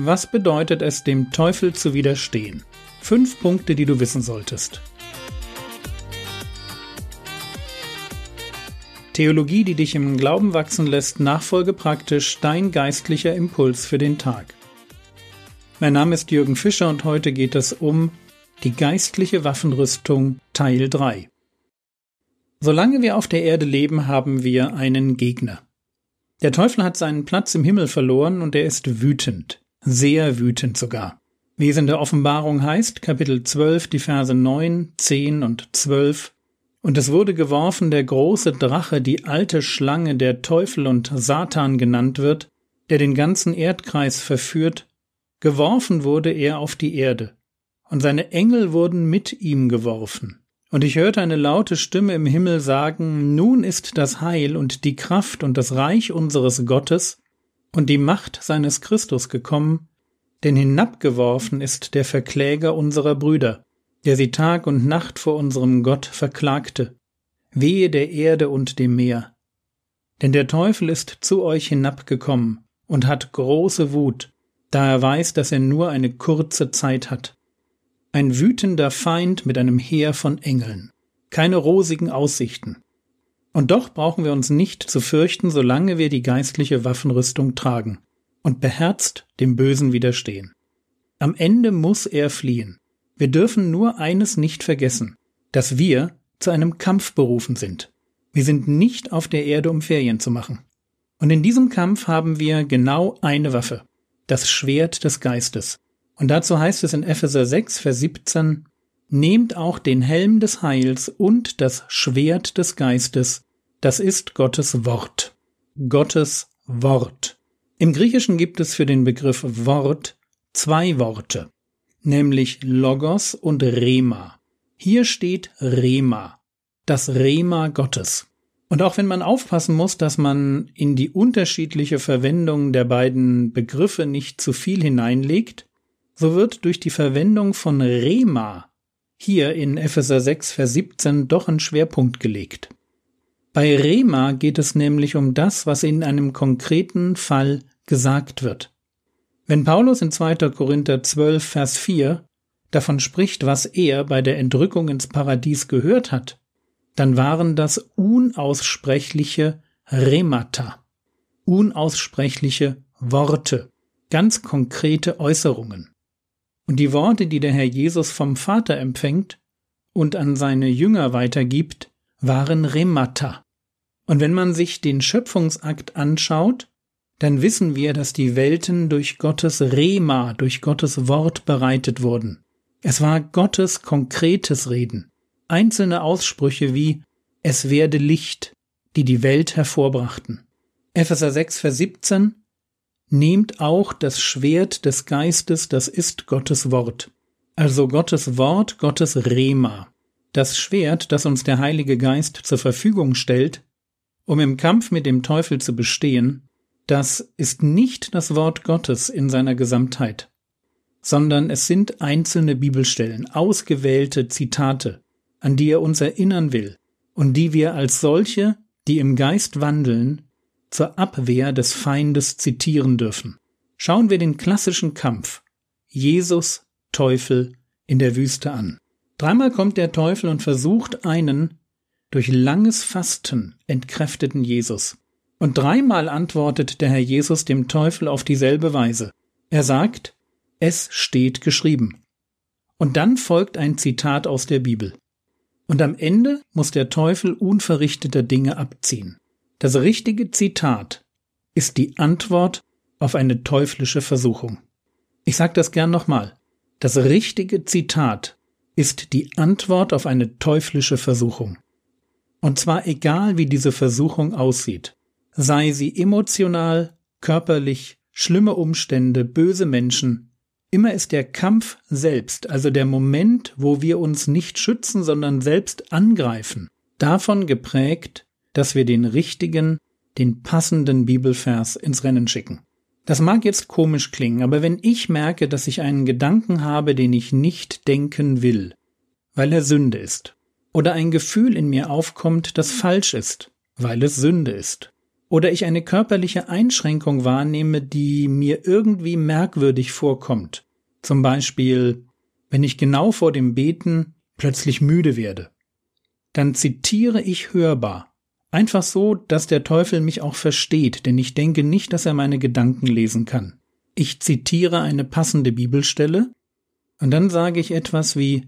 Was bedeutet es, dem Teufel zu widerstehen? Fünf Punkte, die du wissen solltest. Theologie, die dich im Glauben wachsen lässt, nachfolge praktisch dein geistlicher Impuls für den Tag. Mein Name ist Jürgen Fischer und heute geht es um die geistliche Waffenrüstung Teil 3. Solange wir auf der Erde leben, haben wir einen Gegner. Der Teufel hat seinen Platz im Himmel verloren und er ist wütend, sehr wütend sogar. Wie es in der Offenbarung heißt, Kapitel 12, die Verse 9, 10 und 12, und es wurde geworfen der große Drache, die alte Schlange, der Teufel und Satan genannt wird, der den ganzen Erdkreis verführt, geworfen wurde er auf die Erde, und seine Engel wurden mit ihm geworfen. Und ich hörte eine laute Stimme im Himmel sagen, Nun ist das Heil und die Kraft und das Reich unseres Gottes und die Macht seines Christus gekommen, denn hinabgeworfen ist der Verkläger unserer Brüder, der sie Tag und Nacht vor unserem Gott verklagte. Wehe der Erde und dem Meer. Denn der Teufel ist zu euch hinabgekommen und hat große Wut, da er weiß, dass er nur eine kurze Zeit hat ein wütender Feind mit einem Heer von Engeln. Keine rosigen Aussichten. Und doch brauchen wir uns nicht zu fürchten, solange wir die geistliche Waffenrüstung tragen und beherzt dem Bösen widerstehen. Am Ende muss er fliehen. Wir dürfen nur eines nicht vergessen, dass wir zu einem Kampf berufen sind. Wir sind nicht auf der Erde, um Ferien zu machen. Und in diesem Kampf haben wir genau eine Waffe, das Schwert des Geistes, und dazu heißt es in Epheser 6, Vers 17, Nehmt auch den Helm des Heils und das Schwert des Geistes, das ist Gottes Wort. Gottes Wort. Im Griechischen gibt es für den Begriff Wort zwei Worte, nämlich Logos und Rema. Hier steht Rema, das Rema Gottes. Und auch wenn man aufpassen muss, dass man in die unterschiedliche Verwendung der beiden Begriffe nicht zu viel hineinlegt, so wird durch die Verwendung von Rema hier in Epheser 6, Vers 17 doch ein Schwerpunkt gelegt. Bei Rema geht es nämlich um das, was in einem konkreten Fall gesagt wird. Wenn Paulus in 2. Korinther 12, Vers 4 davon spricht, was er bei der Entrückung ins Paradies gehört hat, dann waren das unaussprechliche Remata, unaussprechliche Worte, ganz konkrete Äußerungen. Und die Worte, die der Herr Jesus vom Vater empfängt und an seine Jünger weitergibt, waren Remata. Und wenn man sich den Schöpfungsakt anschaut, dann wissen wir, dass die Welten durch Gottes Rema, durch Gottes Wort bereitet wurden. Es war Gottes konkretes Reden. Einzelne Aussprüche wie Es werde Licht, die die Welt hervorbrachten. Epheser 6, Vers 17 Nehmt auch das Schwert des Geistes, das ist Gottes Wort. Also Gottes Wort, Gottes Rema. Das Schwert, das uns der Heilige Geist zur Verfügung stellt, um im Kampf mit dem Teufel zu bestehen, das ist nicht das Wort Gottes in seiner Gesamtheit, sondern es sind einzelne Bibelstellen, ausgewählte Zitate, an die er uns erinnern will und die wir als solche, die im Geist wandeln, zur Abwehr des Feindes zitieren dürfen. Schauen wir den klassischen Kampf Jesus, Teufel in der Wüste an. Dreimal kommt der Teufel und versucht einen durch langes Fasten entkräfteten Jesus. Und dreimal antwortet der Herr Jesus dem Teufel auf dieselbe Weise. Er sagt, es steht geschrieben. Und dann folgt ein Zitat aus der Bibel. Und am Ende muss der Teufel unverrichteter Dinge abziehen. Das richtige Zitat ist die Antwort auf eine teuflische Versuchung. Ich sage das gern nochmal. Das richtige Zitat ist die Antwort auf eine teuflische Versuchung. Und zwar egal, wie diese Versuchung aussieht. Sei sie emotional, körperlich, schlimme Umstände, böse Menschen. Immer ist der Kampf selbst, also der Moment, wo wir uns nicht schützen, sondern selbst angreifen, davon geprägt, dass wir den richtigen, den passenden Bibelvers ins Rennen schicken. Das mag jetzt komisch klingen, aber wenn ich merke, dass ich einen Gedanken habe, den ich nicht denken will, weil er Sünde ist, oder ein Gefühl in mir aufkommt, das falsch ist, weil es Sünde ist, oder ich eine körperliche Einschränkung wahrnehme, die mir irgendwie merkwürdig vorkommt. Zum Beispiel, wenn ich genau vor dem Beten plötzlich müde werde. Dann zitiere ich hörbar. Einfach so, dass der Teufel mich auch versteht, denn ich denke nicht, dass er meine Gedanken lesen kann. Ich zitiere eine passende Bibelstelle und dann sage ich etwas wie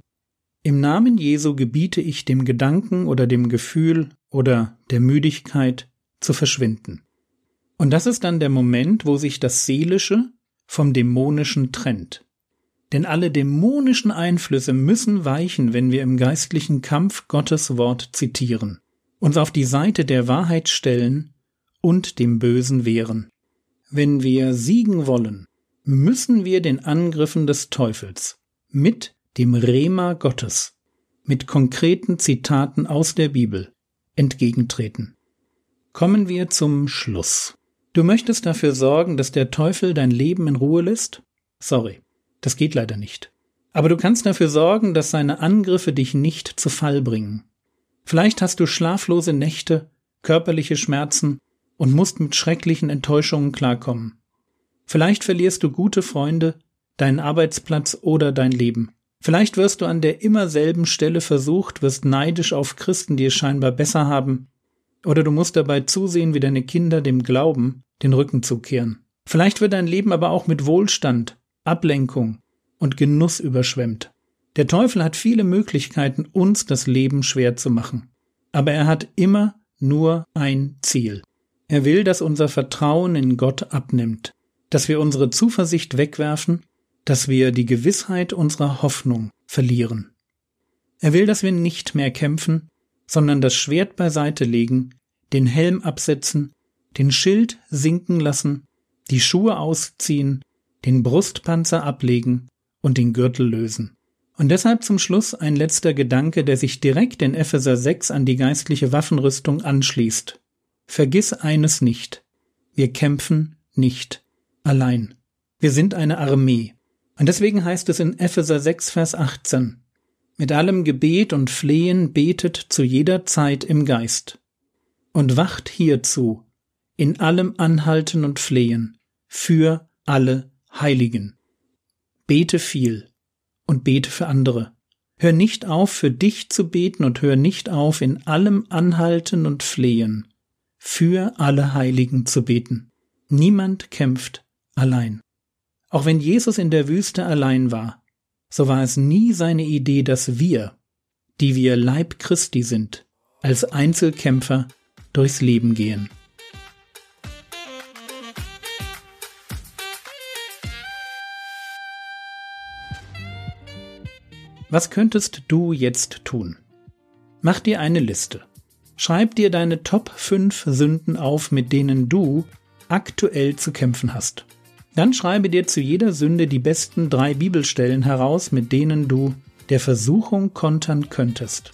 Im Namen Jesu gebiete ich dem Gedanken oder dem Gefühl oder der Müdigkeit zu verschwinden. Und das ist dann der Moment, wo sich das Seelische vom Dämonischen trennt. Denn alle dämonischen Einflüsse müssen weichen, wenn wir im geistlichen Kampf Gottes Wort zitieren, uns auf die Seite der Wahrheit stellen und dem Bösen wehren. Wenn wir siegen wollen, müssen wir den Angriffen des Teufels mit dem Rema Gottes, mit konkreten Zitaten aus der Bibel entgegentreten. Kommen wir zum Schluss. Du möchtest dafür sorgen, dass der Teufel dein Leben in Ruhe lässt? Sorry, das geht leider nicht. Aber du kannst dafür sorgen, dass seine Angriffe dich nicht zu Fall bringen. Vielleicht hast du schlaflose Nächte, körperliche Schmerzen und musst mit schrecklichen Enttäuschungen klarkommen. Vielleicht verlierst du gute Freunde, deinen Arbeitsplatz oder dein Leben. Vielleicht wirst du an der immer selben Stelle versucht, wirst neidisch auf Christen, die es scheinbar besser haben oder du musst dabei zusehen, wie deine Kinder dem Glauben den Rücken zukehren. Vielleicht wird dein Leben aber auch mit Wohlstand, Ablenkung und Genuss überschwemmt. Der Teufel hat viele Möglichkeiten, uns das Leben schwer zu machen. Aber er hat immer nur ein Ziel. Er will, dass unser Vertrauen in Gott abnimmt, dass wir unsere Zuversicht wegwerfen, dass wir die Gewissheit unserer Hoffnung verlieren. Er will, dass wir nicht mehr kämpfen, sondern das Schwert beiseite legen, den Helm absetzen, den Schild sinken lassen, die Schuhe ausziehen, den Brustpanzer ablegen und den Gürtel lösen. Und deshalb zum Schluss ein letzter Gedanke, der sich direkt in Epheser 6 an die geistliche Waffenrüstung anschließt. Vergiss eines nicht. Wir kämpfen nicht allein. Wir sind eine Armee. Und deswegen heißt es in Epheser 6, Vers 18, mit allem Gebet und Flehen betet zu jeder Zeit im Geist. Und wacht hierzu, in allem Anhalten und Flehen, für alle Heiligen. Bete viel und bete für andere. Hör nicht auf, für dich zu beten und hör nicht auf, in allem Anhalten und Flehen, für alle Heiligen zu beten. Niemand kämpft allein. Auch wenn Jesus in der Wüste allein war, so war es nie seine Idee, dass wir, die wir Leib Christi sind, als Einzelkämpfer durchs Leben gehen. Was könntest du jetzt tun? Mach dir eine Liste. Schreib dir deine Top 5 Sünden auf, mit denen du aktuell zu kämpfen hast. Dann schreibe dir zu jeder Sünde die besten drei Bibelstellen heraus, mit denen du der Versuchung kontern könntest.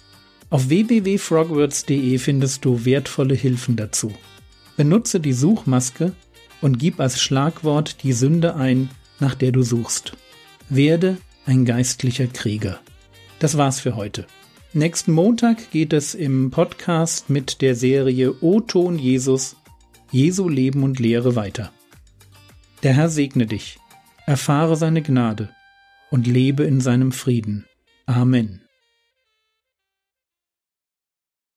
Auf www.frogwords.de findest du wertvolle Hilfen dazu. Benutze die Suchmaske und gib als Schlagwort die Sünde ein, nach der du suchst. Werde ein geistlicher Krieger. Das war's für heute. Nächsten Montag geht es im Podcast mit der Serie O-Ton Jesus, Jesu Leben und Lehre weiter. Der Herr segne dich, erfahre seine Gnade und lebe in seinem Frieden. Amen.